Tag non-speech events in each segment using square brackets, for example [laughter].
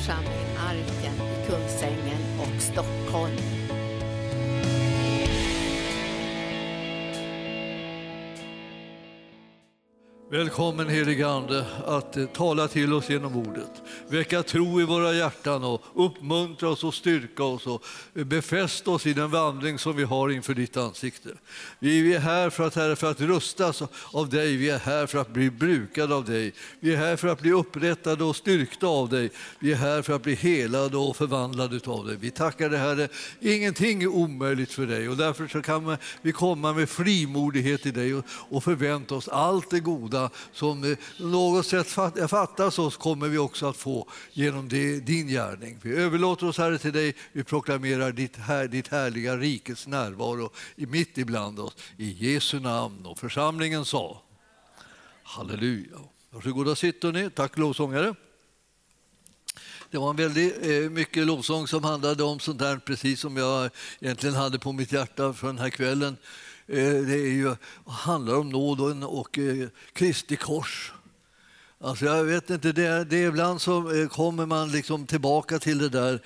församling Arken i Kungsängen och Stockholm. Välkommen helige Ande att eh, tala till oss genom ordet. Väcka tro i våra hjärtan och uppmuntra oss och styrka oss och eh, befästa oss i den vandring som vi har inför ditt ansikte. Vi är här för att, herre, för att rustas av dig, vi är här för att bli brukade av dig. Vi är här för att bli upprättade och styrkta av dig. Vi är här för att bli helade och förvandlade av dig. Vi tackar dig Herre, ingenting är omöjligt för dig och därför så kan vi komma med frimodighet till dig och förvänta oss allt det goda goda som eh, något sätt fattas oss kommer vi också att få genom det, din gärning. Vi överlåter oss Herre till dig, vi proklamerar ditt, här, ditt härliga rikets närvaro mitt ibland oss. I Jesu namn. Och församlingen sa Halleluja. Varsågoda sitt ni. Tack lovsångare. Det var en väldigt eh, mycket lovsång som handlade om sånt där precis som jag egentligen hade på mitt hjärta för den här kvällen. Eh, det är ju, handlar om nåden och eh, Kristi kors. Alltså jag vet inte, det, det ibland så eh, kommer man liksom tillbaka till det där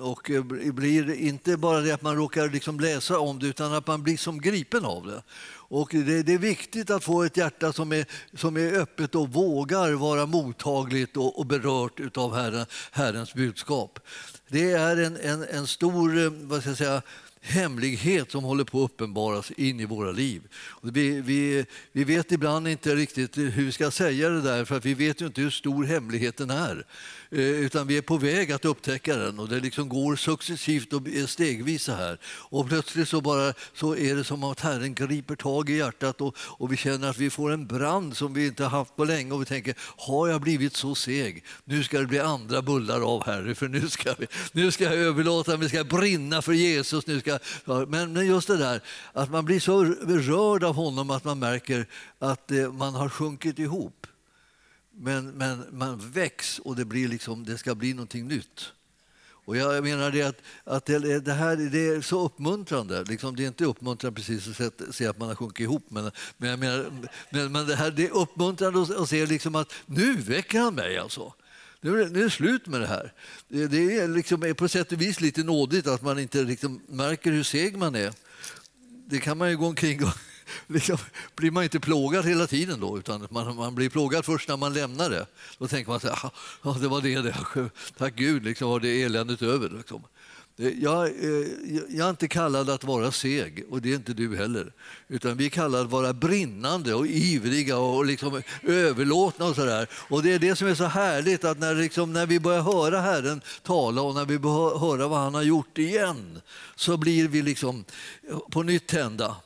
och blir inte bara det att man råkar liksom läsa om det utan att man blir som gripen av det. Och det, det, är viktigt att få ett hjärta som är, som är öppet och vågar vara mottagligt och, och berört av Herren, Herrens budskap. Det är en, en, en stor vad ska jag säga, hemlighet som håller på att uppenbaras in i våra liv. Vi, vi, vi vet ibland inte riktigt hur vi ska säga det där, för att vi vet ju inte hur stor hemligheten är. Eh, utan vi är på väg att upptäcka den och det liksom går successivt och stegvis så här. Och plötsligt så, bara, så är det som att Herren griper tag i hjärtat och, och vi känner att vi får en brand som vi inte haft på länge och vi tänker, har jag blivit så seg? Nu ska det bli andra bullar av Herre, för nu ska, vi, nu ska jag överlåta, vi ska brinna för Jesus. Nu ska, men just det där att man blir så rörd av honom att man märker att eh, man har sjunkit ihop. Men, men man väcks och det, blir liksom, det ska bli någonting nytt. Och jag menar det att, att det, det, här det är så uppmuntrande. Liksom, det är inte uppmuntrande precis att se att man har sjunkit ihop, men, men, jag menar, men, men det, här, det är uppmuntrande att, att se liksom att nu väcker han mig. Alltså. Nu, är det slut med det här. Det, det är liksom, på sätt och vis lite nådigt att man inte liksom märker hur seg man är. Det kan man ju gå omkring och [laughs] liksom, blir man inte plågad hela tiden då, utan man, man blir plågad först när man lämnar det. Då tänker man så här, ja, det var det, det. [laughs] tack Gud, liksom var det eländet över. Liksom. Eh, jag, eh, jag, är inte kallad att vara seg, och det är inte du heller. Utan vi är kallade att vara brinnande och ivriga och liksom överlåtna. Och, så där. och Det är det som är så härligt, att när, liksom, när vi börjar höra Herren tala och när vi börjar höra vad han har gjort igen, så blir vi liksom eh, på nytt tända.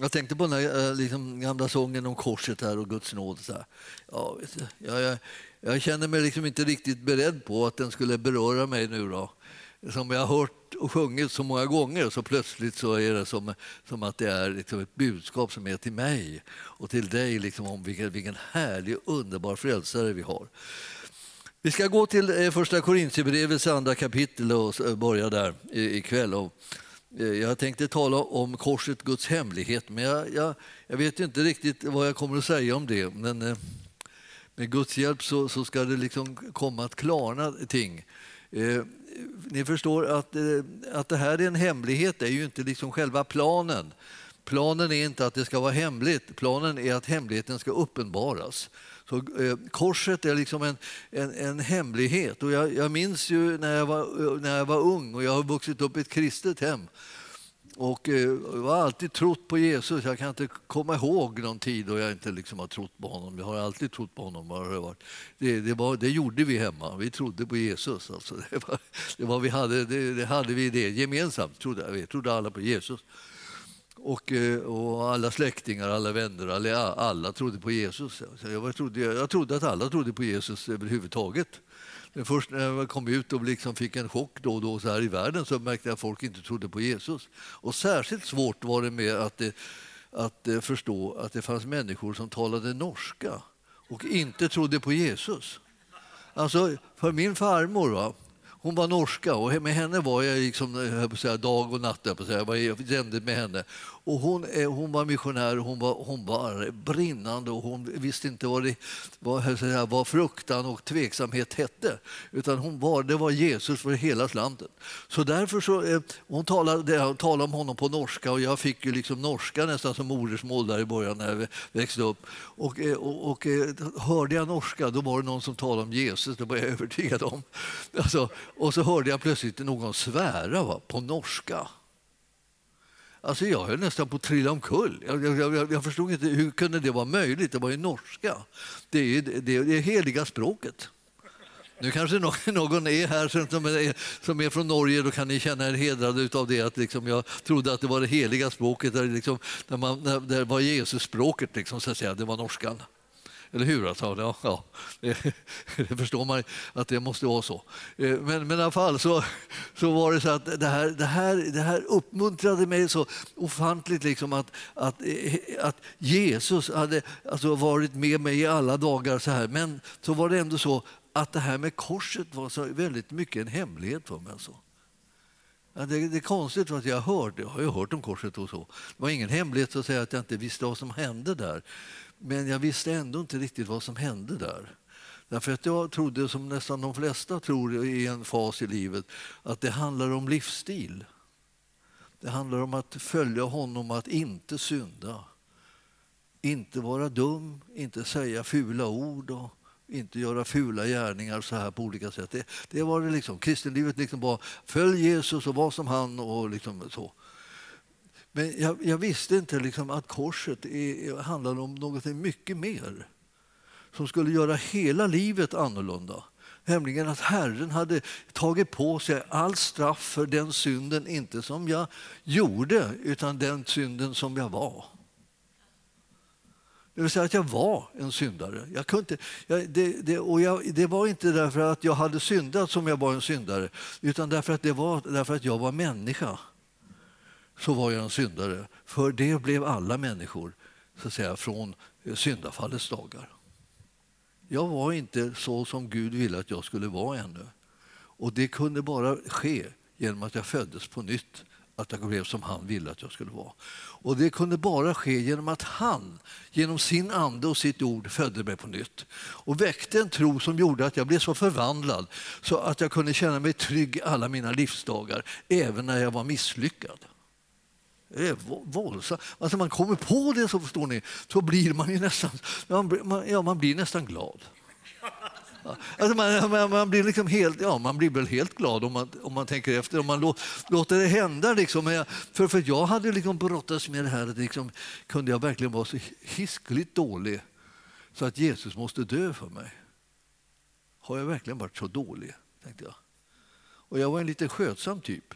Jag tänkte på den här, eh, liksom, gamla sången om korset här och Guds nåd. Så här. Ja, vet du, jag, jag, jag, känner mig liksom inte riktigt beredd på att den skulle beröra mig nu. Då. Som jag har hört och sjungit så många gånger så plötsligt så är det som, som att det är liksom ett budskap som är till mig och till dig liksom om vilken, vilken härlig underbar frälsare vi har. Vi ska gå till eh, första Korintierbrevets andra kapitel och börja där ikväll. Och Eh, jag tänkte tala om korset, Guds hemlighet, men jag, jag, jag, vet inte riktigt vad jag kommer att säga om det. Men eh, med Guds hjälp så, så ska det liksom komma att klarna ting. Eh, ni förstår att, eh, att det här är en hemlighet, det är ju inte liksom själva planen. Planen är inte att det ska vara hemligt, planen är att hemligheten ska uppenbaras. Så, eh, korset är liksom en, en, en hemlighet. Och jag, jag, minns ju när jag, var, när jag var ung och jag har vuxit upp i ett kristet hem. Och eh, jag har alltid trott på Jesus. Jag kan inte komma ihåg någon tid då jag inte liksom har trott på honom. Jag har alltid trott på honom. Det, det, var, det gjorde vi hemma. Vi trodde på Jesus. Alltså, [laughs] det, var, det, var vi hade, det, det hade vi det gemensamt. Trodde, vi trodde alla på Jesus. Och, eh, och, alla släktingar, alla vänner, alla, alla trodde på Jesus. Jag trodde, jag trodde att alla trodde på Jesus överhuvudtaget. Men först när jag kom ut och liksom fick en chock då och då så här i världen så märkte jag att folk inte trodde på Jesus. Och särskilt svårt var det med att, det, att eh, förstå att det fanns människor som talade norska och inte trodde på Jesus. Alltså, för min farmor, va, hon var norska och med henne var jag liksom, jag säga, dag och natt. Jag, säga. jag var jämnt med henne. Och hon, är, hon var missionär hon var, hon var brinnande och hon visste inte vad, det, vad, säga, vad fruktan och tveksamhet hette. Utan hon var, det var Jesus för hela slanten. Så därför så, eh, hon talade, hon talade om honom på norska och jag fick ju liksom norska nästan som modersmål där i början när jag växte upp. Och, eh, och, och, och hörde jag norska då var det någon som talade om Jesus, det var jag [laughs] övertygad om. Alltså, och så hörde jag plötsligt någon svära va, på norska. Alltså jag höll nästan på att trilla omkull. Jag, jag, jag, jag förstod inte hur kunde det vara möjligt. Det var ju norska. Det är det, det, är heliga språket. Nu kanske [laughs] någon är här som är, som är från Norge, då kan ni känna er hedrade av det. Att liksom jag trodde att det var det heliga språket, där, liksom, där, man, där det var Jesus-språket, liksom, så att säga. det var norskan. Eller hur? Alltså, ja, ja. [laughs] Det förstår man att det måste vara så. Eh, men, men i alla fall så, så var det så att det här, det, här, det här uppmuntrade mig så ofantligt liksom att, att, eh, att Jesus hade alltså varit med mig i alla dagar. så här. Men så var det ändå så att det här med korset var så väldigt mycket en hemlighet för mig. Alltså. Ja, det, det, är konstigt för att jag, hörde, jag har ju hört om korset och så. Det var ingen hemlighet att säga att jag inte visste vad som hände där. Men jag visste ändå inte riktigt vad som hände där. Därför att jag trodde, som nästan de flesta tror i en fas i livet, att det handlar om livsstil. Det handlar om att följa honom, att inte synda. Inte vara dum, inte säga fula ord och inte göra fula gärningar så här på olika sätt. Det, det var det liksom. Kristenlivet liksom var följ Jesus och var som han och liksom så. Men jag, jag visste inte liksom att korset är, handlade om något mycket mer som skulle göra hela livet annorlunda. Nämligen att Herren hade tagit på sig all straff för den synden, inte som jag gjorde, utan den synden som jag var. Det vill säga att jag var en syndare. Jag kunde, jag, det, det, och jag, det var inte därför att jag hade syndat som jag var en syndare, utan därför att, det var, därför att jag var människa så var jag en syndare. För det blev alla människor så att säga, från syndafallets dagar. Jag var inte så som Gud ville att jag skulle vara ännu. Och det kunde bara ske genom att jag föddes på nytt, att jag blev som han ville att jag skulle vara. Och det kunde bara ske genom att han, genom sin ande och sitt ord, födde mig på nytt och väckte en tro som gjorde att jag blev så förvandlad så att jag kunde känna mig trygg alla mina livsdagar, även när jag var misslyckad. Eh, det är våldsamt. Alltså man kommer på det så förstår ni, så blir man ju nästan, man, ja, man blir nästan glad. Alltså man, man, man, blir liksom helt, ja, man blir väl helt glad om man, om man tänker efter, om man lå, låter det hända. Liksom. För, för jag hade liksom brottats med det här, att liksom, kunde jag verkligen vara så hiskligt dålig så att Jesus måste dö för mig? Har jag verkligen varit så dålig? tänkte jag. Och jag var en lite skötsam typ.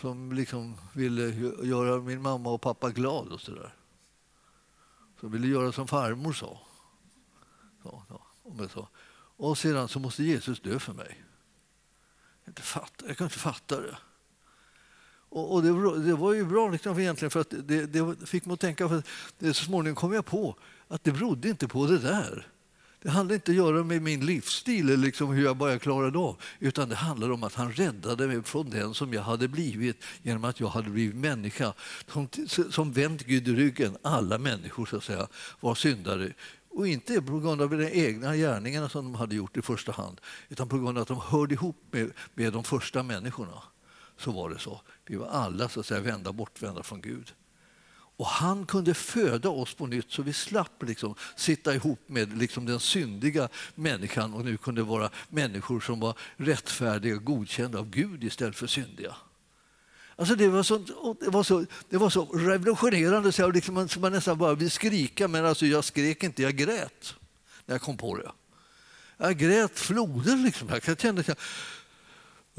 Som liksom ville göra min mamma och pappa glad och så där. Som ville göra som farmor sa. Så, ja, så. Och sedan så måste Jesus dö för mig. Jag, inte fatta, jag kan inte fatta det. Och, och det, var, det, var ju bra liksom egentligen för att det, det fick mig att tänka, för det, så småningom kom jag på att det berodde inte på det där. Det handlar inte att göra med min livsstil eller liksom hur jag bara klarade av, utan det handlar om att han räddade mig från den som jag hade blivit genom att jag hade blivit människa som, som vänt Gud ryggen. Alla människor så att säga, var syndare. Och inte på grund av de egna gärningarna som de hade gjort i första hand, utan på grund av att de hörde ihop med, med de första människorna. Så var det så. Vi var alla så att säga, vända bortvända från Gud. Och han kunde föda oss på nytt så vi slapp liksom sitta ihop med liksom den syndiga människan och nu kunde vara människor som var rättfärdiga och godkända av Gud istället för syndiga. Alltså det, var så, det, var så, det var så revolutionerande så jag, liksom, så man nästan bara vill skrika, men alltså jag skrek inte, jag grät när jag kom på det. Jag grät floder. Liksom. Jag kände, jag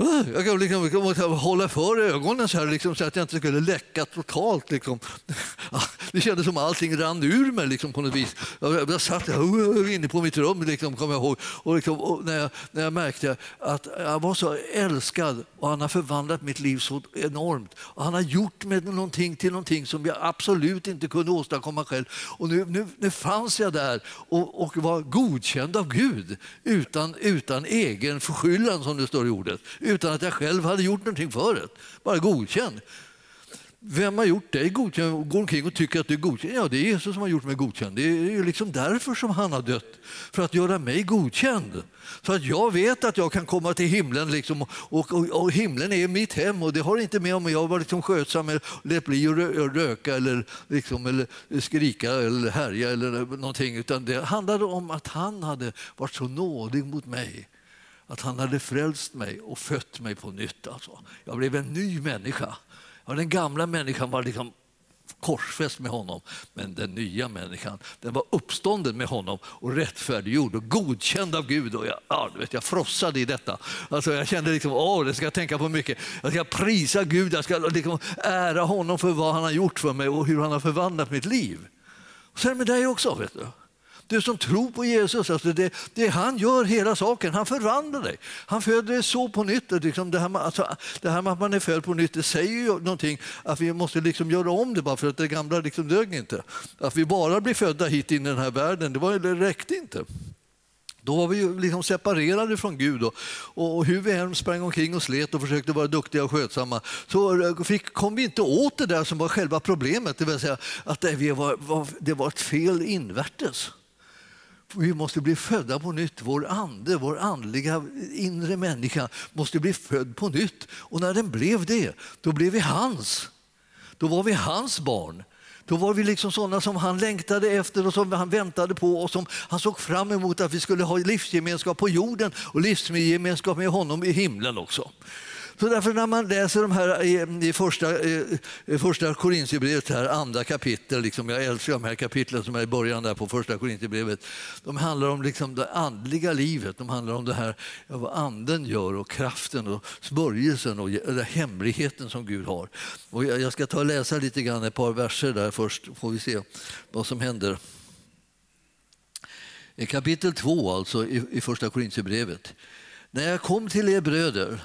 Äh, jag kan liksom, hålla för ögonen så, här, liksom, så att jag inte skulle läcka totalt. Liksom. [laughs] Det kändes som allting rann ur mig liksom, på något vis. Jag, jag satt jag, uh, uh, inne på mitt rum, liksom, kommer jag ihåg. Och, liksom, och när, jag, när jag märkte att jag var så älskad och han har förvandlat mitt liv så enormt. Och han har gjort mig någonting till någonting som jag absolut inte kunde åstadkomma själv. Och nu, nu, nu fanns jag där och, och var godkänd av Gud utan, utan egen förskyllan, som det står i ordet utan att jag själv hade gjort någonting för det. Bara godkänd. Vem har gjort dig godkänd? Går omkring och tycker att du är godkänd? Ja, det är Jesus som har gjort mig godkänd. Det är ju liksom därför som han har dött. För att göra mig godkänd. Så att jag vet att jag kan komma till himlen liksom, och, och, och, himlen är mitt hem. Och det har inte med om jag var liksom skötsam eller lät bli att röka eller, liksom, eller skrika eller härja eller någonting. Utan det handlade om att han hade varit så nådig mot mig att han hade frälst mig och fött mig på nytt. Alltså. Jag blev en ny människa. Ja, den gamla människan var liksom korsfäst med honom, men den nya människan den var uppstånden med honom och rättfärdiggjord och godkänd av Gud. Och jag, ja, du vet, jag frossade i detta. Alltså, jag kände liksom, åh, det ska jag tänka på mycket. Jag ska prisa Gud, jag ska liksom ära honom för vad han har gjort för mig och hur han har förvandlat mitt liv. Och sen med dig också. Vet du. Du som tror på Jesus, alltså det, det han gör hela saken. Han förvandlar dig. Han föder dig så på nytt. Liksom det, här med, alltså, det här med att man är född på nytt det säger ju någonting att vi måste liksom göra om det bara för att det gamla liksom dög inte. Att vi bara blir födda hit in i den här världen, det, var, det räckte inte. Då var vi liksom separerade från Gud och, och hur vi än sprang omkring och slet och försökte vara duktiga och skötsamma så eh, fick, kom vi inte åt det där som var själva problemet, det vill säga att det var, var, det var ett fel invärtes. Vi måste bli födda på nytt. Vår ande, vår andliga inre människa måste bli född på nytt. Och när den blev det, då blev vi hans. Då var vi hans barn. Då var vi liksom sådana som han längtade efter och som han väntade på och som han såg fram emot att vi skulle ha livsgemenskap på jorden och livsgemenskap med honom i himlen också. Så därför när man läser de här i första, första Korintierbrevet, här, andra kapitel, liksom, jag älskar de här kapitlen som är i början där på första Korintierbrevet. De handlar om liksom det andliga livet, de handlar om det här, vad anden gör och kraften och smörjelsen och den hemligheten som Gud har. Och jag ska ta och läsa lite grann, ett par verser där först, får vi se vad som händer. I kapitel 2 alltså, i första Korintierbrevet. När jag kom till er bröder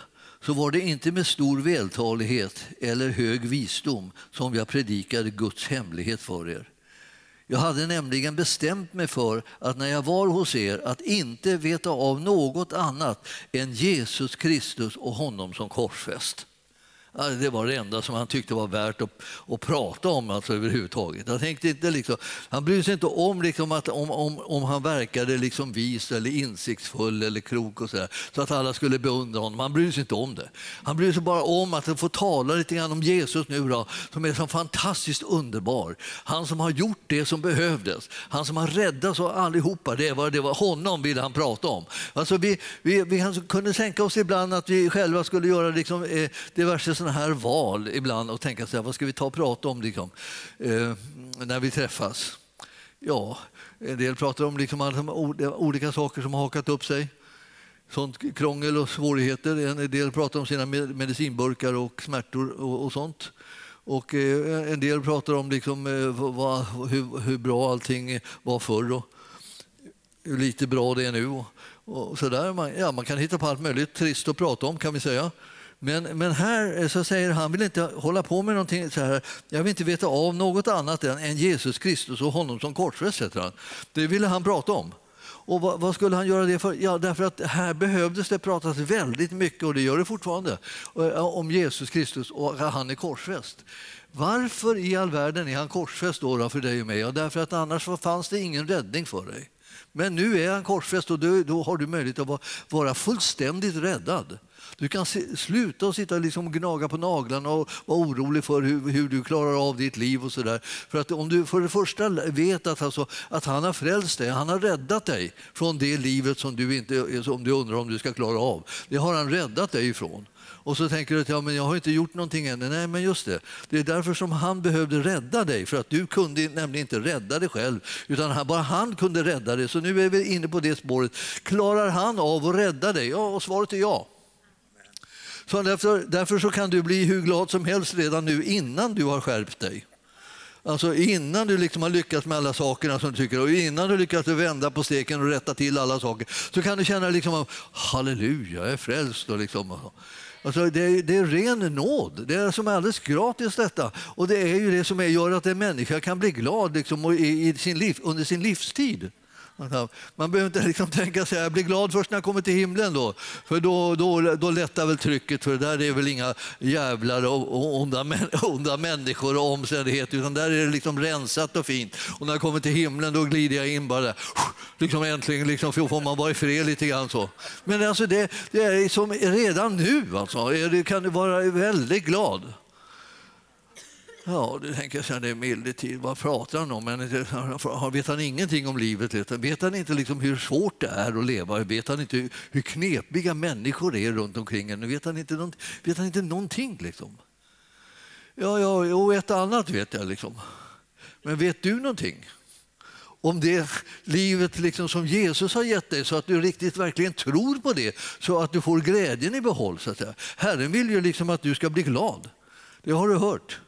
så var det inte med stor vältalighet eller hög visdom som jag predikade Guds hemlighet för er. Jag hade nämligen bestämt mig för att när jag var hos er att inte veta av något annat än Jesus Kristus och honom som korsfäst. Det var det enda som han tyckte var värt att, att prata om alltså, överhuvudtaget. Han, tänkte inte liksom, han brydde sig inte om, liksom, att, om, om, om han verkade liksom vis eller insiktsfull eller klok och så, där, så att alla skulle beundra honom. Han brydde sig inte om det. Han brydde sig bara om att få tala lite grann om Jesus nu då, som är så fantastiskt underbar. Han som har gjort det som behövdes. Han som har räddat oss allihopa. Det var, det var honom ville han prata om. Alltså vi, vi, vi kunde tänka oss ibland att vi själva skulle göra liksom, eh, diverse sådana här val ibland och tänka så här, vad ska vi ta och prata om liksom, eh, när vi träffas? Ja, en del pratar om liksom alla olika saker som har hakat upp sig. Sånt krångel och svårigheter. En del pratar om sina medicinburkar och smärtor och, och sånt. Och eh, en del pratar om liksom, eh, vad, hur, hur, bra allting var förr och hur lite bra det är nu. Och, och så där. Man, ja, man kan hitta på allt möjligt trist att prata om kan vi säga. Men, men här eh, så säger han vill inte hålla på med någonting så här. Jag vill inte veta av något annat än, än Jesus Kristus och honom som korsfäst. Det ville han prata om. Och vad, vad, skulle han göra det för? Ja, därför att här behövdes det pratas väldigt mycket, och det gör det fortfarande, eh, om Jesus Kristus och att han är korsfäst. Varför i all världen är han korsfäst då, för dig och mig? Ja, därför att annars fanns det ingen räddning för dig. Men nu är han korsfäst och då, då har du möjlighet att vara, vara fullständigt räddad. Du kan sluta och sitta liksom och gnaga på naglarna och vara orolig för hur, hur du klarar av ditt liv. och så där. För att om du för det första vet att, alltså, att han har frälst dig, han har räddat dig från det livet som du, inte, som du undrar om du ska klara av. Det har han räddat dig ifrån. Och så tänker du att ja, men jag har inte gjort någonting än. Nej, men just det. Det är därför som han behövde rädda dig. För att du kunde nämligen inte rädda dig själv. Utan bara han kunde rädda dig. Så nu är vi inne på det spåret. Klarar han av att rädda dig? Ja, och svaret är ja. Så därför, därför så kan du bli hur glad som helst redan nu innan du har skärpt dig. Alltså innan du liksom har lyckats med alla sakerna som du tycker och innan du lyckats vända på steken och rätta till alla saker så kan du känna liksom halleluja, jag är frälst. Och liksom, Alltså det, är, det är ren nåd. Det är som alldeles gratis detta. Och det är ju det som gör att en människa kan bli glad liksom, i, i sin liv, under sin livstid. Man behöver inte [laughs] liksom tänka sig jag blir glad först när jag kommer till himlen. Då, för då, då, då lättar väl trycket, för där är väl inga jävlar och onda, [laughs] onda människor och omständigheter, utan där är det liksom rensat och fint. Och när jag kommer till himlen då glider jag in bara där. [laughs] Liksom äntligen liksom får man vara i fred lite grann så. Men alltså det, det är som redan nu alltså, det kan du vara väldigt glad. Ja, du tänker så här, det är medeltid, vad pratar han om? Men vet han ingenting om livet? Vet han inte liksom hur svårt det är att leva? Vet han inte hur knepiga människor är runt omkring en? Vet han inte, vet han inte någonting? Liksom? Ja, ja, och ett annat vet jag. Liksom. Men vet du någonting? om det livet liksom som Jesus har gett dig så att du riktigt verkligen tror på det så att du får glädjen i behåll. Så att säga. Herren vill ju liksom att du ska bli glad. Det har du hört.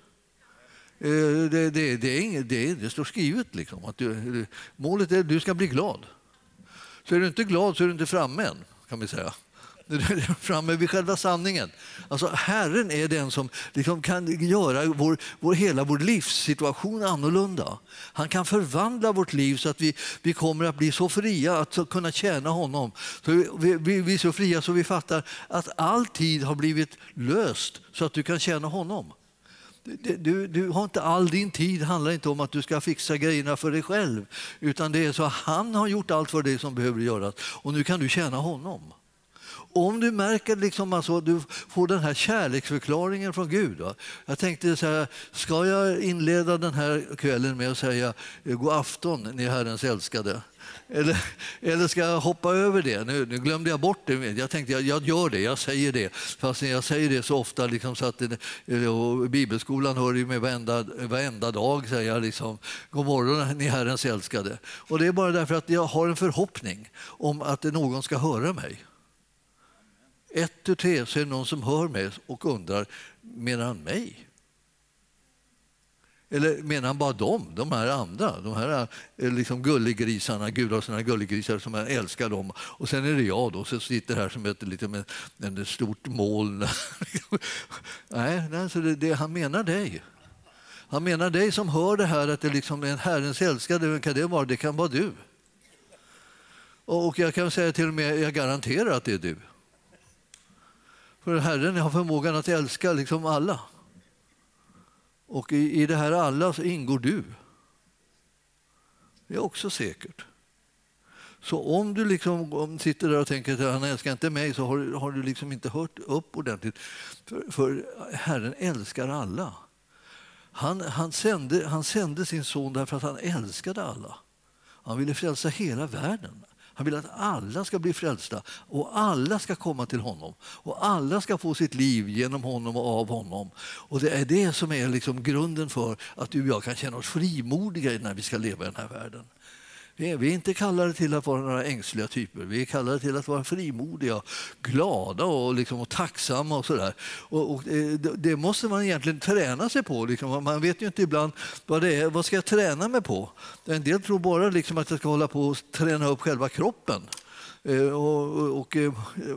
Eh, det, det, det, är inget, det, det står skrivet liksom, att du, målet är att du ska bli glad. Så är du inte glad så är du inte framme än, kan vi säga. Du är [laughs] framme vid själva sanningen. Alltså, Herren är den som liksom kan göra vår, vår, hela vår livssituation annorlunda. Han kan förvandla vårt liv så att vi, vi kommer att bli så fria att kunna tjäna honom. Så vi, vi, vi är så fria så vi fattar att all tid har blivit löst så att du kan tjäna honom. Du, du, har inte all din tid handlar inte om att du ska fixa grejerna för dig själv. Utan det är så att han har gjort allt för dig som behöver göras och nu kan du tjäna honom. Om du märker liksom alltså, du får den här kärleksförklaringen från Gud. Va? Jag tänkte så här, ska jag inleda den här kvällen med att säga eh, god afton ni Herrens älskade? Eller, eller ska jag hoppa över det? Nu, nu glömde jag bort det. Jag tänkte jag, jag gör det, jag säger det. Fast jag säger det så ofta liksom, så att det, eh, Bibelskolan hör ju mig varenda, varenda dag säga liksom, God morgon ni Herrens älskade. Och det är bara därför att jag har en förhoppning om att någon ska höra mig. Ett tu tre så är det någon som hör mig och undrar, menar han mig? Eller menar han bara dem, de här andra? De här eh, liksom gulliggrisarna, Gud har såna gullegrisar som jag älskar dem. Och sen är det jag då, som sitter här som ett liksom ett, ett stort moln. [laughs] Nej, alltså det, det, han menar dig. Han menar dig som hör det här att det liksom är en Herrens älskade. Vem kan det vara? Det kan vara du. Och jag kan säga till och med, jag garanterar att det är du. För Herren har förmågan att älska liksom alla. Och i, i det här alla så ingår du. Det är också säkert. Så om du liksom, om sitter där och tänker att han älskar inte mig så har, har du liksom inte hört upp ordentligt. För, för Herren älskar alla. Han, han, sände, han sände sin son därför att han älskade alla. Han ville frälsa hela världen. Han vill att alla ska bli frälsta och alla ska komma till honom. Och alla ska få sitt liv genom honom och av honom. Och Det är det som är liksom grunden för att du och jag kan känna oss frimodiga när vi ska leva i den här världen. Vi är inte kallade till att vara några ängsliga typer. Vi är kallade till att vara frimodiga, glada och, liksom, och tacksamma. och, så och, och eh, det, det, måste man egentligen träna sig på. Liksom. Man vet ju inte ibland vad det är. Vad ska jag träna mig på? En del tror bara liksom att jag ska hålla på och träna upp själva kroppen. Eh, och, och, eh,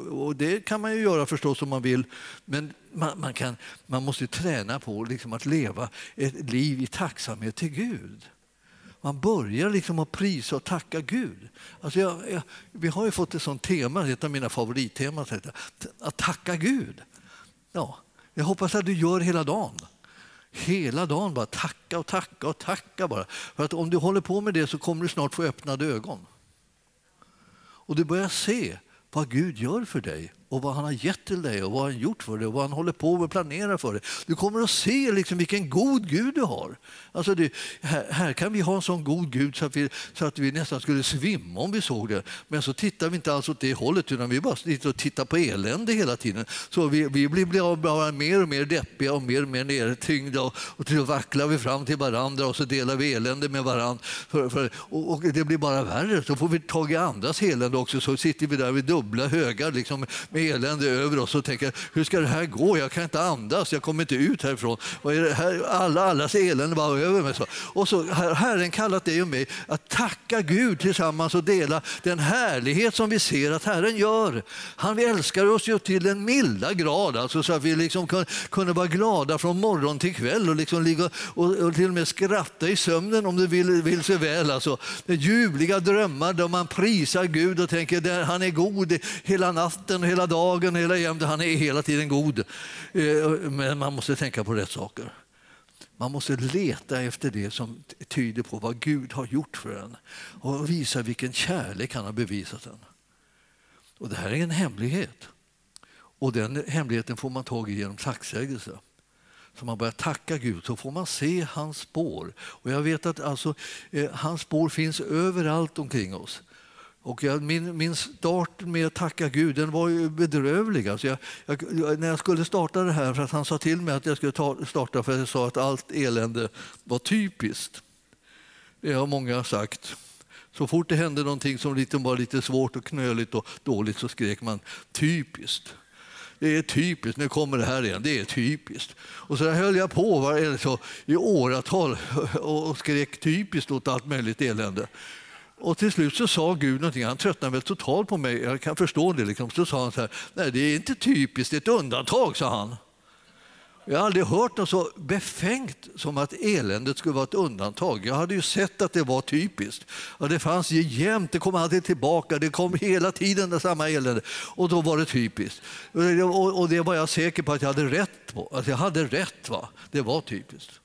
och, det kan man ju göra förstås om man vill, men man, man kan, man måste träna på liksom att leva ett liv i tacksamhet till Gud. Man börjar liksom att prisa och tacka Gud. Alltså jag, jag, vi har ju fått ett sånt tema, ett av mina favoritteman, att tacka Gud. Ja, jag hoppas att du gör hela dagen. Hela dagen bara tacka och tacka och tacka bara. För att om du håller på med det så kommer du snart få öppnade ögon. Och du börjar se vad Gud gör för dig och vad han har gett till dig och vad han gjort för dig och vad han håller på och planerar för dig. Du kommer att se liksom vilken god Gud du har. Alltså det, här, här, kan vi ha en sån god Gud så att, vi, så att vi nästan skulle svimma om vi såg det. Men så tittar vi inte alls åt det hållet utan vi bara sitter och tittar på elände hela tiden. Så vi, vi blir bara mer och mer deppiga och mer och mer nedtyngda och, och till vacklar vi fram till varandra och så delar vi elände med varandra. För, för, och, och, det blir bara värre. Så får vi tag i andras elände också så sitter vi där vid dubbla högar liksom, med med elände över oss och tänker hur ska det här gå? Jag kan inte andas, jag kommer inte ut härifrån. Vad är det här? Alla, allas elände var över mig. Så. Och så har Herren kallat dig och mig att tacka Gud tillsammans och dela den härlighet som vi ser att Herren gör. Han älskar oss ju till den milda grad, alltså så att vi liksom kunde vara glada från morgon till kväll och, liksom ligga och, och till och med skratta i sömnen om det vill, vill sig väl. Alltså, ljuvliga drömmar där man prisar Gud och tänker att han är god hela natten, och hela dagen, hela jämt. Han är hela tiden god. Eh, men man måste tänka på rätt saker. Man måste leta efter det som tyder på vad Gud har gjort för en och visa vilken kärlek han har bevisat en. Och det här är en hemlighet. Och den hemligheten får man tag i genom tacksägelse. Så man börjar tacka Gud så får man se hans spår. Och jag vet att alltså, eh, hans spår finns överallt omkring oss. Och jag, min, min start med att tacka Gud den var ju bedrövlig. Alltså jag, jag, när jag skulle starta det här, för att han sa till mig att jag skulle ta, starta för att jag sa att allt elände var typiskt. Det har många sagt. Så fort det hände någonting som lite, var lite svårt och knöligt och dåligt så skrek man typiskt. Det är typiskt, nu kommer det här igen, det är typiskt. Och så höll jag på så, i åratal [laughs] och skrek typiskt åt allt möjligt elände. Och till slut så sa Gud någonting, han tröttnade väl totalt på mig, jag kan förstå det. Liksom. Så sa han så här, nej det är inte typiskt, det är ett undantag, sa han. Jag har aldrig hört något så befängt som att eländet skulle vara ett undantag. Jag hade ju sett att det var typiskt. Och det fanns ju jämt, det kom alltid tillbaka, det kom hela tiden det samma elände. Och då var det typiskt. Och det var jag säker på att jag hade rätt på. Att jag hade rätt, va? det var typiskt.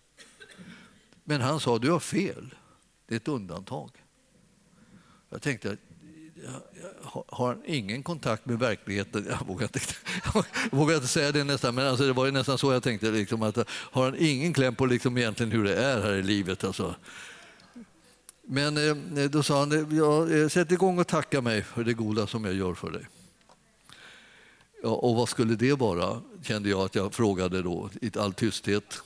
Men han sa, du har fel, det är ett undantag. Jag tänkte, har han ingen kontakt med verkligheten? Jag vågar inte, [laughs] jag vågar inte säga det nästan, men alltså det var nästan så jag tänkte. Liksom, att har han ingen kläm på liksom egentligen hur det är här i livet? Alltså. Men eh, då sa han, ja, eh, sätt igång och tacka mig för det goda som jag gör för dig. Ja, och vad skulle det vara, kände jag att jag frågade då i all tysthet.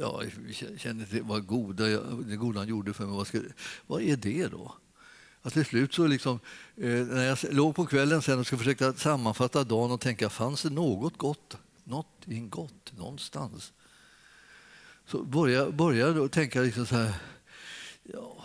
Ja, jag kände till vad goda, det goda han gjorde för mig. Vad, ska, vad är det då? Att till slut så liksom, eh, när jag låg på kvällen sen och skulle försöka sammanfatta dagen och tänka, fanns det något gott? Någonting gott någonstans? Så började jag tänka liksom så här, ja,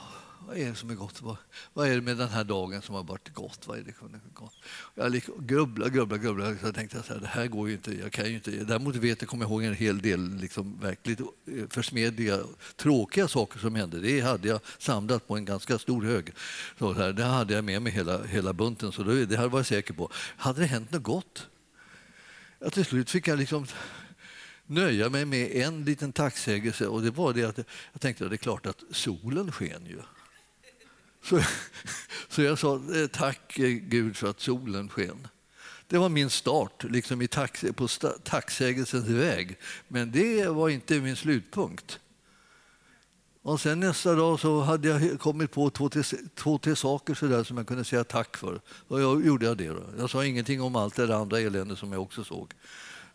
vad är det som är gott? Vad, vad är det med den här dagen som har varit gott? Vad är det som är gott? Jag liksom grubblade, grubbla, grubblade. Så jag tänkte att det här går ju inte. Jag kan ju inte. Däremot vet jag, kommer ihåg en hel del liksom verkligt eh, försmedliga, tråkiga saker som hände. Det hade jag samlat på en ganska stor hög. Så här, det hade jag med mig hela, hela bunten, så det, det här var jag säker på. Hade det hänt något gott? Ja, till slut fick jag liksom nöja mig med en liten tacksägelse och det var det att jag tänkte att det är klart att solen sken ju. Så, [laughs] så jag sa eh, tack eh, Gud för att solen sken. Det var min start liksom i tax, på tacksägelsens väg. Men det var inte min slutpunkt. Och sen nästa dag så hade jag kommit på två, tre, två, tre saker så där som jag kunde säga tack för. Och jag gjorde jag det. Då. Jag sa ingenting om allt det andra elände som jag också såg.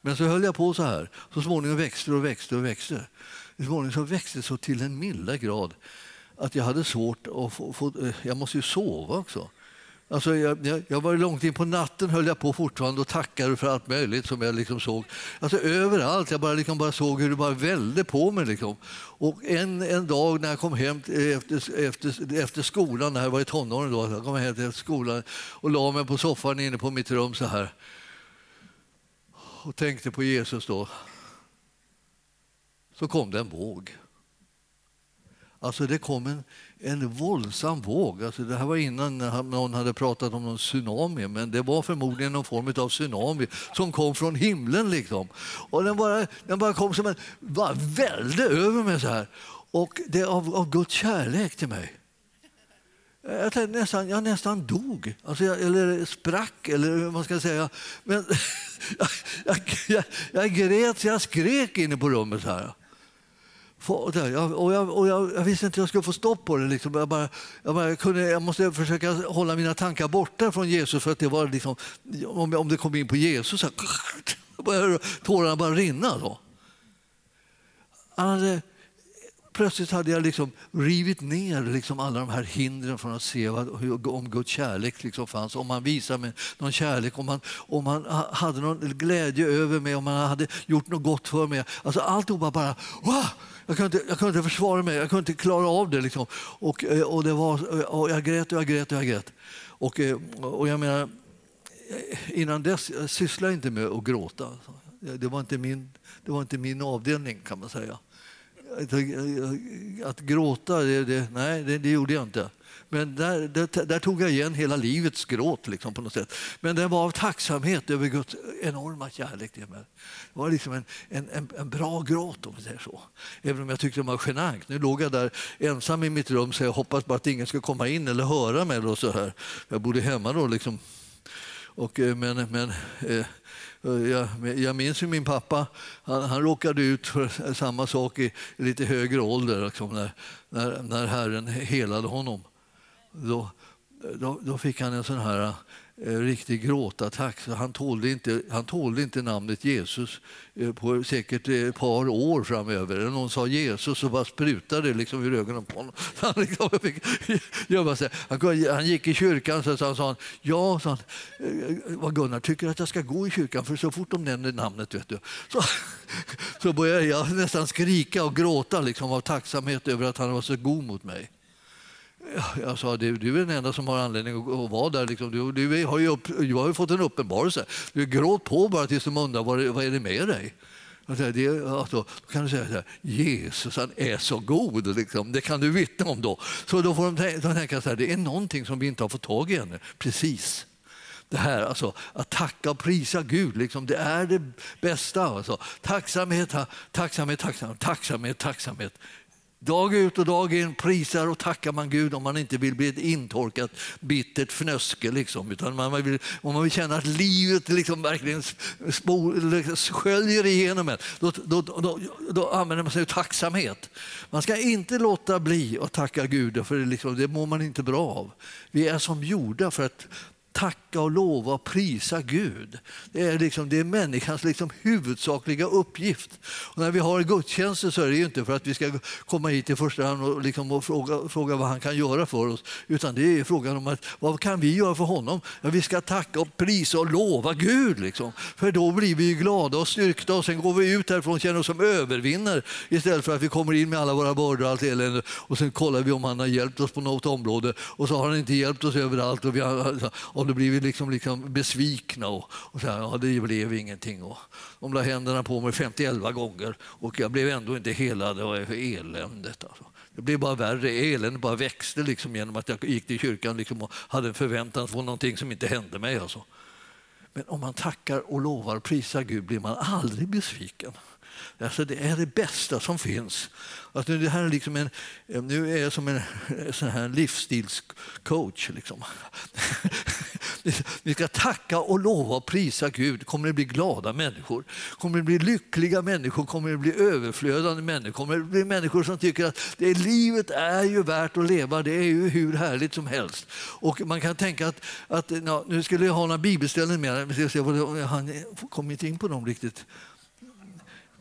Men så höll jag på så här. Så småningom växte och växte och växte. Så småningom så växte det så till en milda grad att jag hade svårt att få, få eh, jag måste ju sova också. Alltså jag, jag, jag, var långt in på natten höll jag på fortfarande och tackade för allt möjligt som jag liksom såg. Alltså överallt, jag bara, liksom bara såg hur det bara välde på mig. Liksom. Och en, en dag när jag kom hem eh, efter, efter, efter skolan, när jag var i tonåren då, jag kom hem efter skolan och la mig på soffan inne på mitt rum så här och tänkte på Jesus då. Så kom det en våg. Alltså det kom en, en våldsam våg. Alltså det här var innan någon hade pratat om någon tsunami, men det var förmodligen någon form av tsunami som kom från himlen. Liksom. Och den bara, den bara kom som en bara välde över mig så här. Och det av, av Guds kärlek till mig. Jag, nästan, jag nästan dog, alltså jag, eller sprack, eller hur man ska säga. Men [laughs] jag, jag, jag, grät, jag skrek inne på rummet. så här. Och jag, och jag, jag, visste inte hur jag skulle få stopp på det. Liksom. Jag, bara, jag, bara kunde, jag måste försöka hålla mina tankar borta från Jesus. för att det var liksom, om, om det kom in på Jesus så [laughs] började tårarna bara rinna. Då. Hade plötsligt hade jag liksom rivit ner liksom alla de här hindren från att se vad, hur, om Guds kärlek liksom fanns. Om man visade mig någon kärlek, om man, om man hade någon glädje över mig, om man hade gjort något gott för mig. Alltså alltihopa bara... Wow! Jag kunde, inte, jag kunde inte försvara mig, jag kunde inte klara av det. Liksom. Och, eh, och, det var, och jag grät och jag grät och jag grät. Och, eh, och jag menar, eh, innan dess jag sysslade jag inte med att gråta. Det var inte min, det var inte min avdelning kan man säga. Att, gråta, det, det, nej, det, det, gjorde jag inte. Men där, där, där, tog jag igen hela livets gråt liksom, på något sätt. Men det var av tacksamhet över Guds enorma kärlek Det var liksom en, en, en, bra gråt om vi säger så. Även om jag tyckte det var genant. Nu låg jag där ensam i mitt rum så jag hoppades bara att ingen skulle komma in eller höra mig. Och så här. Jag bodde hemma då. Liksom. Och, eh, men, men eh, Eh, jag, jag minns ju min pappa, han, han råkade ut för samma sak i, lite högre ålder liksom, när, när, när Herren helade honom. Då, då, då fick han en sån här Eh, riktig gråtattack. Han tålde, inte, han tålde inte namnet Jesus eh, på säkert eh, ett par år framöver. När någon sa Jesus så bara sprutade det liksom ur ögonen på honom. [laughs] Han, liksom fick [laughs] sig. Han, gick i kyrkan så sa han, ja, sa han, vad Gunnar tycker att jag ska gå i kyrkan för så fort de nämner namnet vet du. [laughs] Så, så började jag nästan skrika och gråta liksom, av tacksamhet över att han var så god mot mig. Jag sa, du, du är den enda som har anledning att vara där. Liksom. Du, du, har ju upp, du har ju fått en uppenbarelse. Du gråt på bara tills de undrar vad, vad är det med dig. Det, alltså, då kan du säga så här, Jesus han är så god, liksom. det kan du vittna om då. Så då får de tänka så här, det är någonting som vi inte har fått tag i ännu. Precis. Det här alltså, att tacka och prisa Gud, liksom, det är det bästa. Alltså. Tacksamhet, tacksamhet, tacksamhet, tacksamhet, tacksamhet. Dag ut och dag in prisar och tackar man Gud om man inte vill bli ett intorkat bittert fnöske. Liksom, utan man vill, om man vill känna att livet liksom verkligen liksom sköljer igenom en, då, då, då, då, använder man sig av tacksamhet. Man ska inte låta bli att tacka Gud, för det, liksom, det mår man inte bra av. Vi är som gjorda för att tacka och lova och prisa Gud. Det är, liksom, det är människans liksom huvudsakliga uppgift. Och när vi har gudstjänster så är det ju inte för att vi ska komma hit i första hand och, liksom, och fråga, fråga vad han kan göra för oss, utan det är frågan om att, vad kan vi göra för honom? Ja, vi ska tacka och prisa och lova Gud. Liksom. För då blir vi glada och styrkta och sen går vi ut härifrån och känner oss som övervinnare istället för att vi kommer in med alla våra bördor och allt elände och sen kollar vi om han har hjälpt oss på något område och så har han inte hjälpt oss överallt och vi har, alltså, och då blir vi liksom, liksom besvikna och, och så här, ja, det blev ingenting. Och de la händerna på mig 51 gånger och jag blev ändå inte helad. Det var eländet. Alltså. Det blev bara värre. Eländet bara växte liksom genom att jag gick till kyrkan liksom och hade en förväntan på någonting som inte hände mig. Alltså. Men om man tackar och lovar och prisar Gud blir man aldrig besviken. Alltså det är det bästa som finns. Alltså det här är liksom en, nu är jag som en sån här livsstilscoach. Liksom. Vi ska tacka och lova och prisa Gud. Kommer det bli glada människor? Kommer det bli lyckliga människor? Kommer det bli överflödande människor? Kommer det bli människor som tycker att det, livet är ju värt att leva? Det är ju hur härligt som helst. Och man kan tänka att, att ja, nu skulle jag ha några bibelställen med. Han kom inte in på dem riktigt.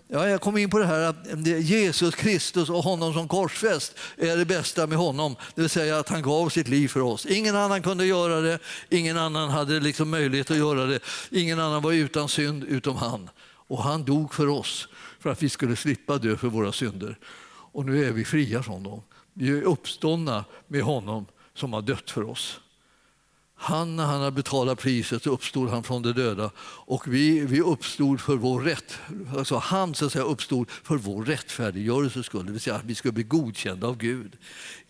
Ja, jag kom in på det här att Jesus Kristus och honom som korsfäst är det bästa med honom. Det vill säga att han gav sitt liv för oss. Ingen annan kunde göra det, ingen annan hade liksom möjlighet att göra det. Ingen annan var utan synd utom han. Och han dog för oss för att vi skulle slippa dö för våra synder. Och nu är vi fria från dem. Vi är uppståndna med honom som har dött för oss. Han, när han har betalat priset, uppstod han från de döda. Och vi, vi uppstod för vår rätt. Alltså han så att säga, uppstod för vår rättfärdiggörelses skull, det vill säga att vi skulle bli godkända av Gud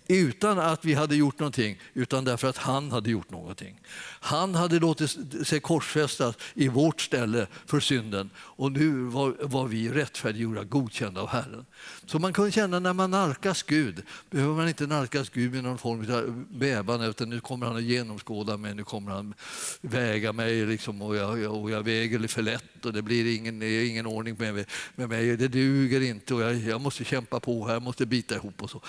utan att vi hade gjort någonting, utan därför att han hade gjort någonting. Han hade låtit sig korsfästas i vårt ställe för synden och nu var, var vi rättfärdiggjorda, godkända av Herren. Så man kunde känna när man nalkas Gud, behöver man inte nalkas Gud med någon form av bävan, utan nu kommer han att genomskåda mig, nu kommer han väga mig liksom, och, jag, och jag väger för lätt och det blir ingen, ingen ordning med mig, med mig. Det duger inte och jag, jag måste kämpa på här, jag måste bita ihop och så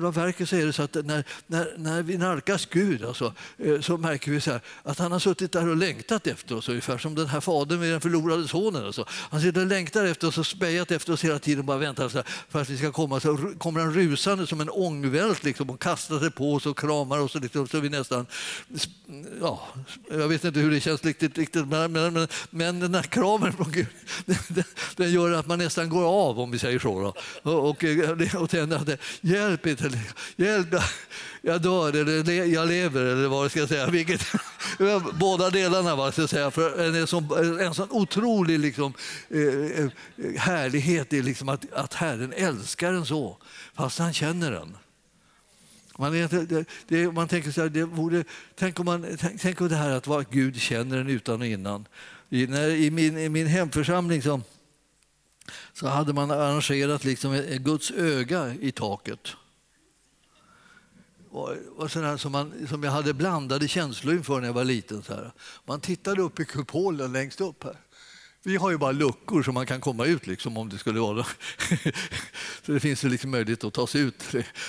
själva verket så är det så att när, när, när vi nalkas Gud alltså, så märker vi så här, att han har suttit där och längtat efter oss, ungefär som den här fadern med den förlorade sonen. Alltså. Han sitter och längtar efter oss och spejat efter oss hela tiden och bara väntar så här, för att vi ska komma. Så kommer han rusande som en ångvält liksom, och kastar sig på oss och kramar oss. Och liksom, så vi nästan, ja, jag vet inte hur det känns riktigt, riktigt men, men, men den här kramen från Gud den, den, gör att man nästan går av om vi säger så. Då. Och, och, och känner att hjälp inte, hjälp, jag dör eller jag lever eller vad ska jag säga. Vilket, båda delarna va, ska jag säga. För en, sån, en sån otrolig liksom, eh, eh, härlighet är liksom att, att Herren älskar en så, fast han känner den. Man, det, det, man tänker så här, det vore, tänk, om man, tänk, tänk om det här att vad Gud känner en utan och innan. I, när, i, min, I min hemförsamling så, så hade man arrangerat liksom Guds öga i taket var och sådär som, man, som jag hade blandade känslor inför när jag var liten. Så här. Man tittade upp i kupolen längst upp här. Vi har ju bara luckor som man kan komma ut liksom, om det skulle vara [laughs] Så det finns ju liksom möjlighet att ta sig ut.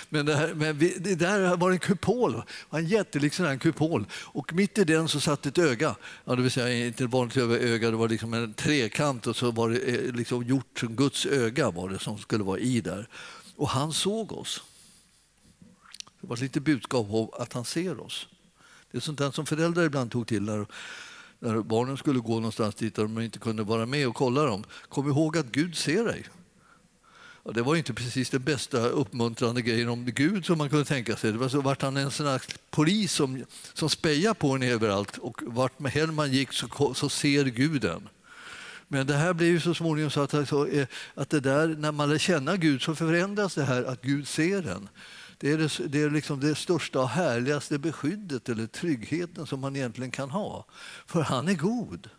Men det, här, men vi, det där var en kupol, en jättelik sån kupol. Och mitt i den så satt ett öga. Ja, det vill säga inte ett vanligt öga, det var liksom en trekant och så var det eh, liksom gjort som Guds öga var det som skulle vara i där. Och han såg oss. Det var lite budskap om att han ser oss. Det är sånt där som föräldrar ibland tog till när när barnen skulle gå någonstans dit där de inte kunde vara med och kolla dem. Kom ihåg att Gud ser dig. Och det var inte precis den bästa uppmuntrande grejen om Gud som man kunde tänka sig. Det var så vart han en sån polis som, som spejar på en överallt och vart med helst man gick så, så ser Gud en. Men det här blev ju så småningom så att, alltså, eh, att det där, när man lär känna Gud så förändras det här att Gud ser en. Det är, det, det, är liksom det största och härligaste beskyddet eller tryggheten som man egentligen kan ha. För han är god.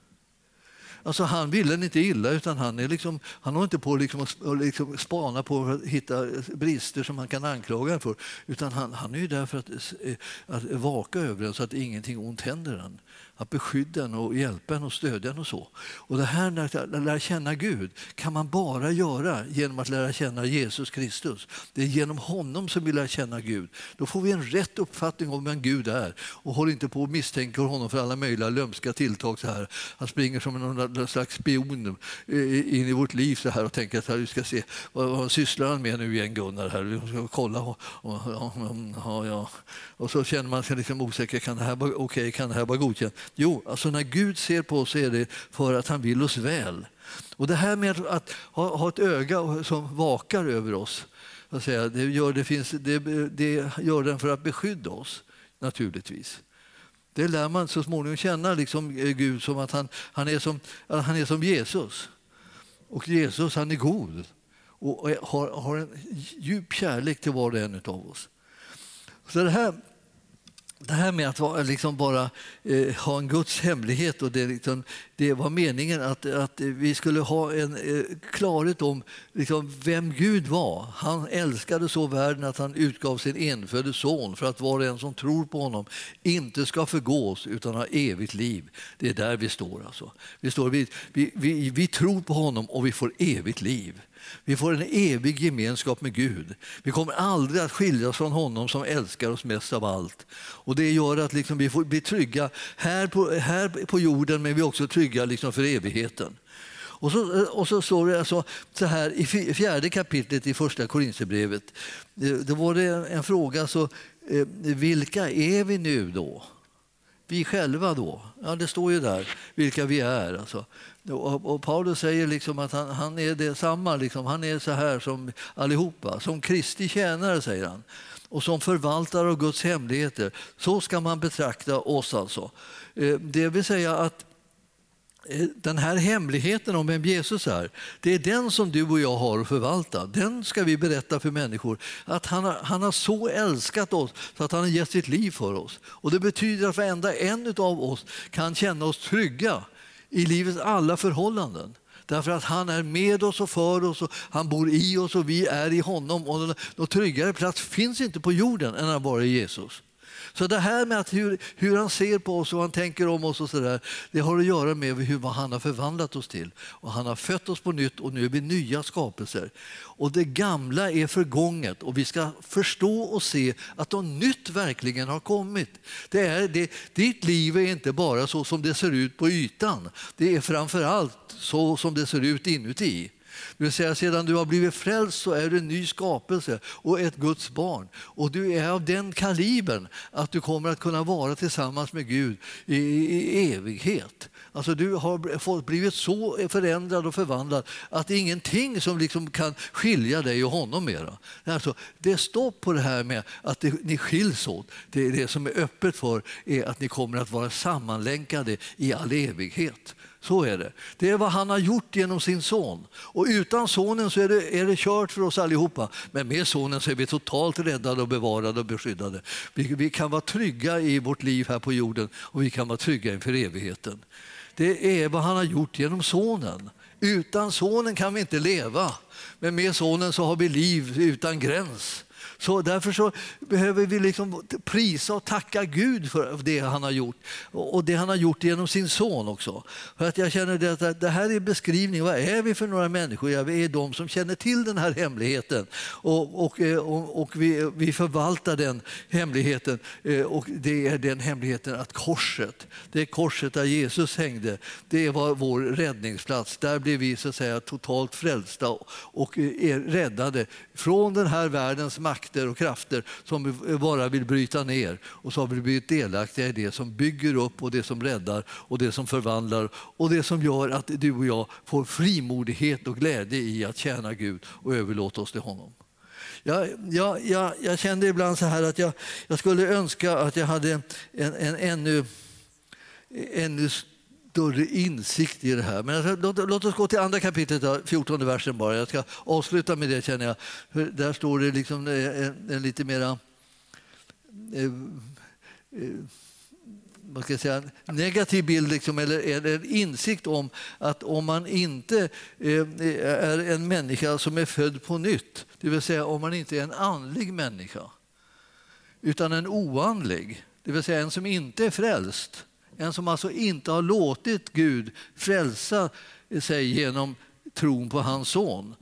Alltså han vill en inte illa, utan han, är liksom, han har inte på liksom att liksom spana på att hitta eh, brister som man kan anklaga för. Utan han, han är ju där för att, eh, att vaka över en så att ingenting ont händer en att beskydda en och hjälpa en och stödja en och så. Och det här att lära känna Gud kan man bara göra genom att lära känna Jesus Kristus. Det är genom honom som vi lär känna Gud. Då får vi en rätt uppfattning om vem Gud är och håller inte på och misstänker honom för alla möjliga lömska tilltag. Så här. Han springer som någon slags spion eh, in i vårt liv så här och tänker att här, vi ska se vad, vad sysslar han med nu igen Gunnar? Här. Vi ska kolla. Och, och, och, ja. och så känner man sig liksom osäker. Kan det här vara okay? Kan det här vara godkänt? Jo, alltså när Gud ser på oss är det för att han vill oss väl. Och det här med att ha, ha ett öga som vakar över oss, säga, det, gör, det, finns, det, det gör den för att beskydda oss, naturligtvis. Det lär man så småningom känna liksom eh, Gud som att han, han, är som, han är som Jesus. Och Jesus han är god och har, har en djup kärlek till var och en av oss. Så det här det här med att vara, liksom bara eh, ha en Guds hemlighet, och det, liksom, det var meningen att, att vi skulle ha en eh, klarhet om liksom, vem Gud var. Han älskade så världen att han utgav sin enfödde son för att var och en som tror på honom inte ska förgås utan ha evigt liv. Det är där vi står. Alltså. Vi, står vi, vi, vi, vi tror på honom och vi får evigt liv. Vi får en evig gemenskap med Gud. Vi kommer aldrig att skiljas från honom som älskar oss mest av allt. Och Det gör att liksom vi får bli trygga här på, här på jorden men vi är också trygga liksom för evigheten. Och så, och så står det alltså så här i fjärde kapitlet i första Korinthierbrevet. Eh, då var det en fråga, så, eh, vilka är vi nu då? Vi själva då? Ja, det står ju där vilka vi är. Alltså. Och Paulus säger liksom att han, han är detsamma, liksom. han är så här som allihopa. Som Kristi tjänare, säger han. Och som förvaltare av Guds hemligheter. Så ska man betrakta oss alltså. Eh, det vill säga att Eh, den här hemligheten om vem Jesus är, det är den som du och jag har att förvalta. Den ska vi berätta för människor. Att han har, han har så älskat oss så att han har gett sitt liv för oss. Och Det betyder att varenda en av oss kan känna oss trygga i livets alla förhållanden. Därför att han är med oss och för oss, och han bor i oss och vi är i honom. Och någon tryggare plats finns inte på jorden än att vara i Jesus. Så det här med att hur, hur han ser på oss och han tänker om oss och så där, det har att göra med hur, vad han har förvandlat oss till. Och han har fött oss på nytt och nu är vi nya skapelser. Och det gamla är förgånget och vi ska förstå och se att något nytt verkligen har kommit. Det är, det, ditt liv är inte bara så som det ser ut på ytan. Det är framför allt så som det ser ut inuti. Det vill säga, sedan du har blivit frälst så är du en ny skapelse och ett Guds barn. Och du är av den kalibern att du kommer att kunna vara tillsammans med Gud i, i evighet. Alltså du har blivit så förändrad och förvandlad att det är ingenting som liksom kan skilja dig och honom mera. Alltså, det är stopp på det här med att det, ni skiljs åt. Det, det som är öppet för är att ni kommer att vara sammanlänkade i all evighet. Så är det. Det är vad han har gjort genom sin son. Och utan sonen så är det, är det kört för oss allihopa. Men med sonen så är vi totalt räddade och bevarade och beskyddade. Vi, vi kan vara trygga i vårt liv här på jorden och vi kan vara trygga inför evigheten. Det är vad han har gjort genom sonen. Utan sonen kan vi inte leva, men med sonen så har vi liv utan gräns. Så därför så behöver vi liksom prisa och tacka Gud för det han har gjort och det han har gjort genom sin son också. För att jag känner att det här är beskrivning. Vad är vi för några människor? Ja, vi är de som känner till den här hemligheten och, och, eh, och, och vi, vi förvaltar den hemligheten. Eh, och det är den hemligheten att korset, det korset där Jesus hängde, det var vår räddningsplats. Där blev vi så att säga totalt frälsta och eh, är räddade från den här världens makt makter och krafter som bara vill bryta ner. Och så har vi blivit delaktiga i det som bygger upp och det som räddar och det som förvandlar och det som gör att du och jag får frimodighet och glädje i att tjäna Gud och överlåta oss till honom. Jag, jag, jag, jag kände ibland så här att jag, jag skulle önska att jag hade en, en ännu, ännu större insikt i det här. Men alltså, låt, låt oss gå till andra kapitlet, 14 versen bara. Jag ska avsluta med det känner jag. Där står det liksom eh, en, en lite mera eh, eh, vad ska jag säga, negativ bild liksom, eller, eller insikt om att om man inte eh, eh, är en människa som är född på nytt, det vill säga om man inte är en andlig människa, utan en oandlig, det vill säga en som inte är frälst, en som alltså inte har låtit Gud frälsa sig genom tron på hans son.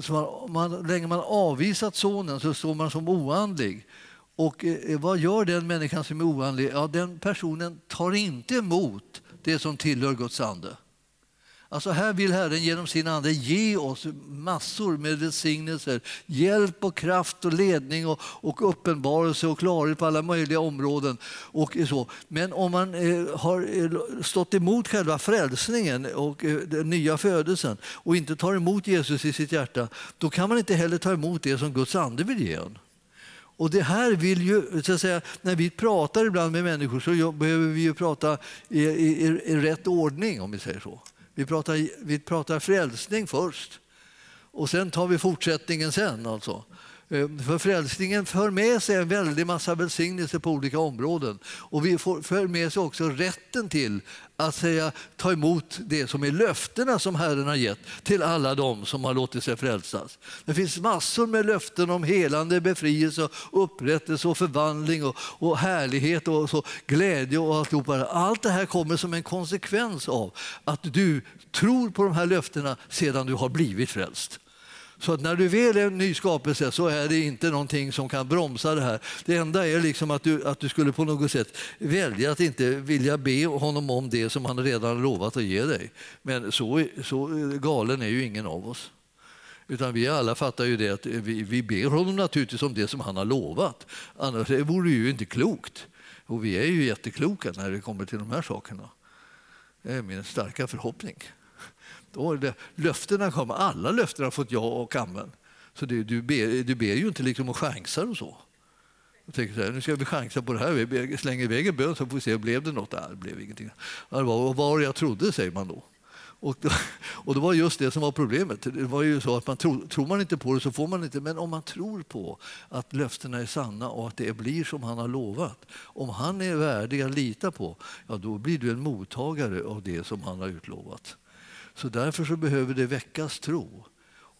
Så man, man, länge man avvisat sonen så står man som oandlig. Och eh, vad gör den människan som är oandlig? Ja, den personen tar inte emot det som tillhör Guds ande. Alltså här vill Herren genom sin Ande ge oss massor med välsignelser, hjälp och kraft och ledning och, och uppenbarelse och klarhet på alla möjliga områden. Och så. Men om man eh, har eh, stått emot själva frälsningen och eh, den nya födelsen och inte tar emot Jesus i sitt hjärta, då kan man inte heller ta emot det som Guds ande vill ge en. Och det här vill ju, så att säga, när vi pratar ibland med människor så behöver vi ju prata i, i, i rätt ordning om vi säger så. Vi pratar, vi pratar frälsning först och sen tar vi fortsättningen sen. Alltså. Eh, för frälsningen för med sig en väldig massa välsignelser på olika områden. Och vi får, för med sig också rätten till att säga, ta emot det som är löftena som Herren har gett till alla dem som har låtit sig frälsas. Det finns massor med löften om helande, befrielse, upprättelse och förvandling och, och härlighet och så, glädje och alltihopa. Allt det här kommer som en konsekvens av att du tror på de här löftena sedan du har blivit frälst. Så att när du väl är en ny skapelse så är det inte någonting som kan bromsa det här. Det enda är liksom att, du, att du skulle på något sätt välja att inte vilja be honom om det som han redan lovat att ge dig. Men så, så galen är ju ingen av oss. Utan vi alla fattar ju det att vi, vi ber honom naturligtvis om det som han har lovat. Annars det vore det ju inte klokt. Och vi är ju jättekloka när det kommer till de här sakerna. Det är min starka förhoppning. Då det, löftena kommer, alla löften har fått ja och amen. Så det, du, ber, du ber ju inte liksom och chansar och så. Jag tänker så här, nu ska vi chansa på det här, vi slänger iväg en bön så får vi se, blev det något? Nej, det blev ingenting. Det var vad jag trodde, säger man då. Och, då, och det var just det som var problemet. Det var ju så att man tro, tror man inte på det så får man inte. Men om man tror på att löftena är sanna och att det blir som han har lovat. Om han är värdig att lita på, ja då blir du en mottagare av det som han har utlovat. Så därför så behöver det väckas tro.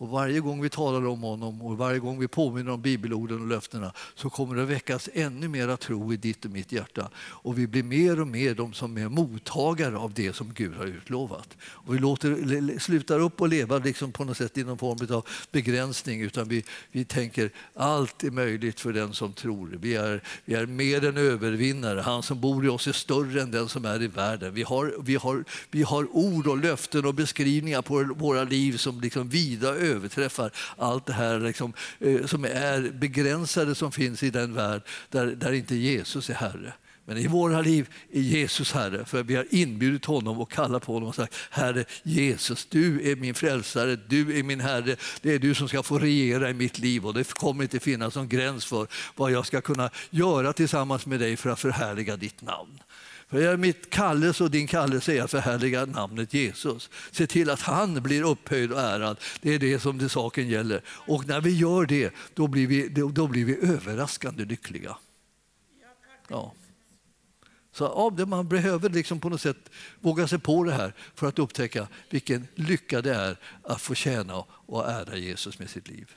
Och varje gång vi talar om honom och varje gång vi påminner om bibelorden och löftena så kommer det väckas ännu mera tro i ditt och mitt hjärta. Och vi blir mer och mer de som är mottagare av det som Gud har utlovat. Och vi låter, slutar upp och leva liksom på något sätt i någon form av begränsning utan vi, vi tänker allt är möjligt för den som tror. Vi är, vi är mer än övervinnare. Han som bor i oss är större än den som är i världen. Vi har, vi har, vi har ord och löften och beskrivningar på våra liv som liksom vida överträffar allt det här liksom, eh, som är begränsade som finns i den värld där, där inte Jesus är Herre. Men i våra liv är Jesus Herre, för vi har inbjudit honom och kallat på honom och sagt Herre Jesus, du är min frälsare, du är min Herre. Det är du som ska få regera i mitt liv och det kommer inte finnas någon gräns för vad jag ska kunna göra tillsammans med dig för att förhärliga ditt namn. För mitt kallelse och din kallelse är att förhärliga namnet Jesus. Se till att han blir upphöjd och ärad. Det är det som det saken gäller. Och när vi gör det, då blir vi, då blir vi överraskande lyckliga. Ja. Så ja, man behöver liksom på något sätt våga sig på det här för att upptäcka vilken lycka det är att få tjäna och ära Jesus med sitt liv.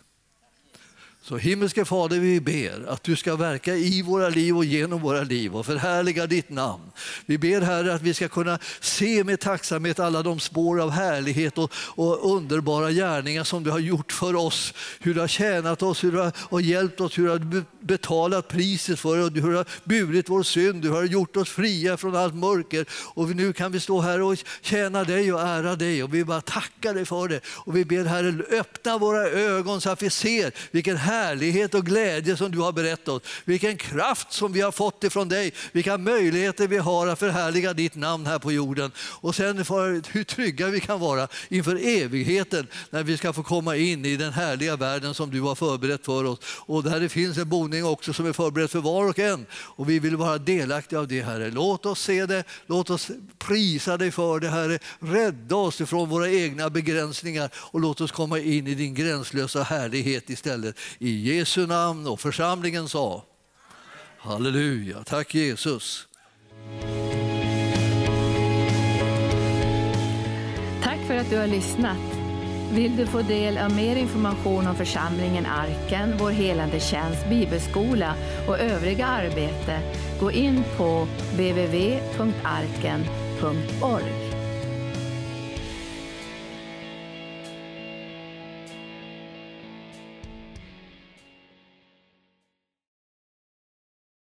Så himmelske Fader, vi ber att du ska verka i våra liv och genom våra liv och förhärliga ditt namn. Vi ber Herre att vi ska kunna se med tacksamhet alla de spår av härlighet och, och underbara gärningar som du har gjort för oss. Hur du har tjänat oss, hur du har hjälpt oss, hur du har betalat priset för oss, hur du har burit vår synd, du har gjort oss fria från allt mörker. Och nu kan vi stå här och tjäna dig och ära dig och vi bara tackar dig för det. Och vi ber Herre, öppna våra ögon så att vi ser vilken härlighet och glädje som du har berättat oss. Vilken kraft som vi har fått ifrån dig. Vilka möjligheter vi har att förhärliga ditt namn här på jorden. Och sen för hur trygga vi kan vara inför evigheten när vi ska få komma in i den härliga världen som du har förberett för oss. Och där det finns en boning också som är förberedd för var och en. Och vi vill vara delaktiga av det Herre. Låt oss se det, låt oss prisa dig för det Herre. Rädda oss ifrån våra egna begränsningar och låt oss komma in i din gränslösa härlighet istället. I Jesu namn och församlingen sa Halleluja, tack Jesus. Tack för att du har lyssnat. Vill du få del av mer information om församlingen Arken, vår helande tjänst, bibelskola och övriga arbete, gå in på www.arken.org.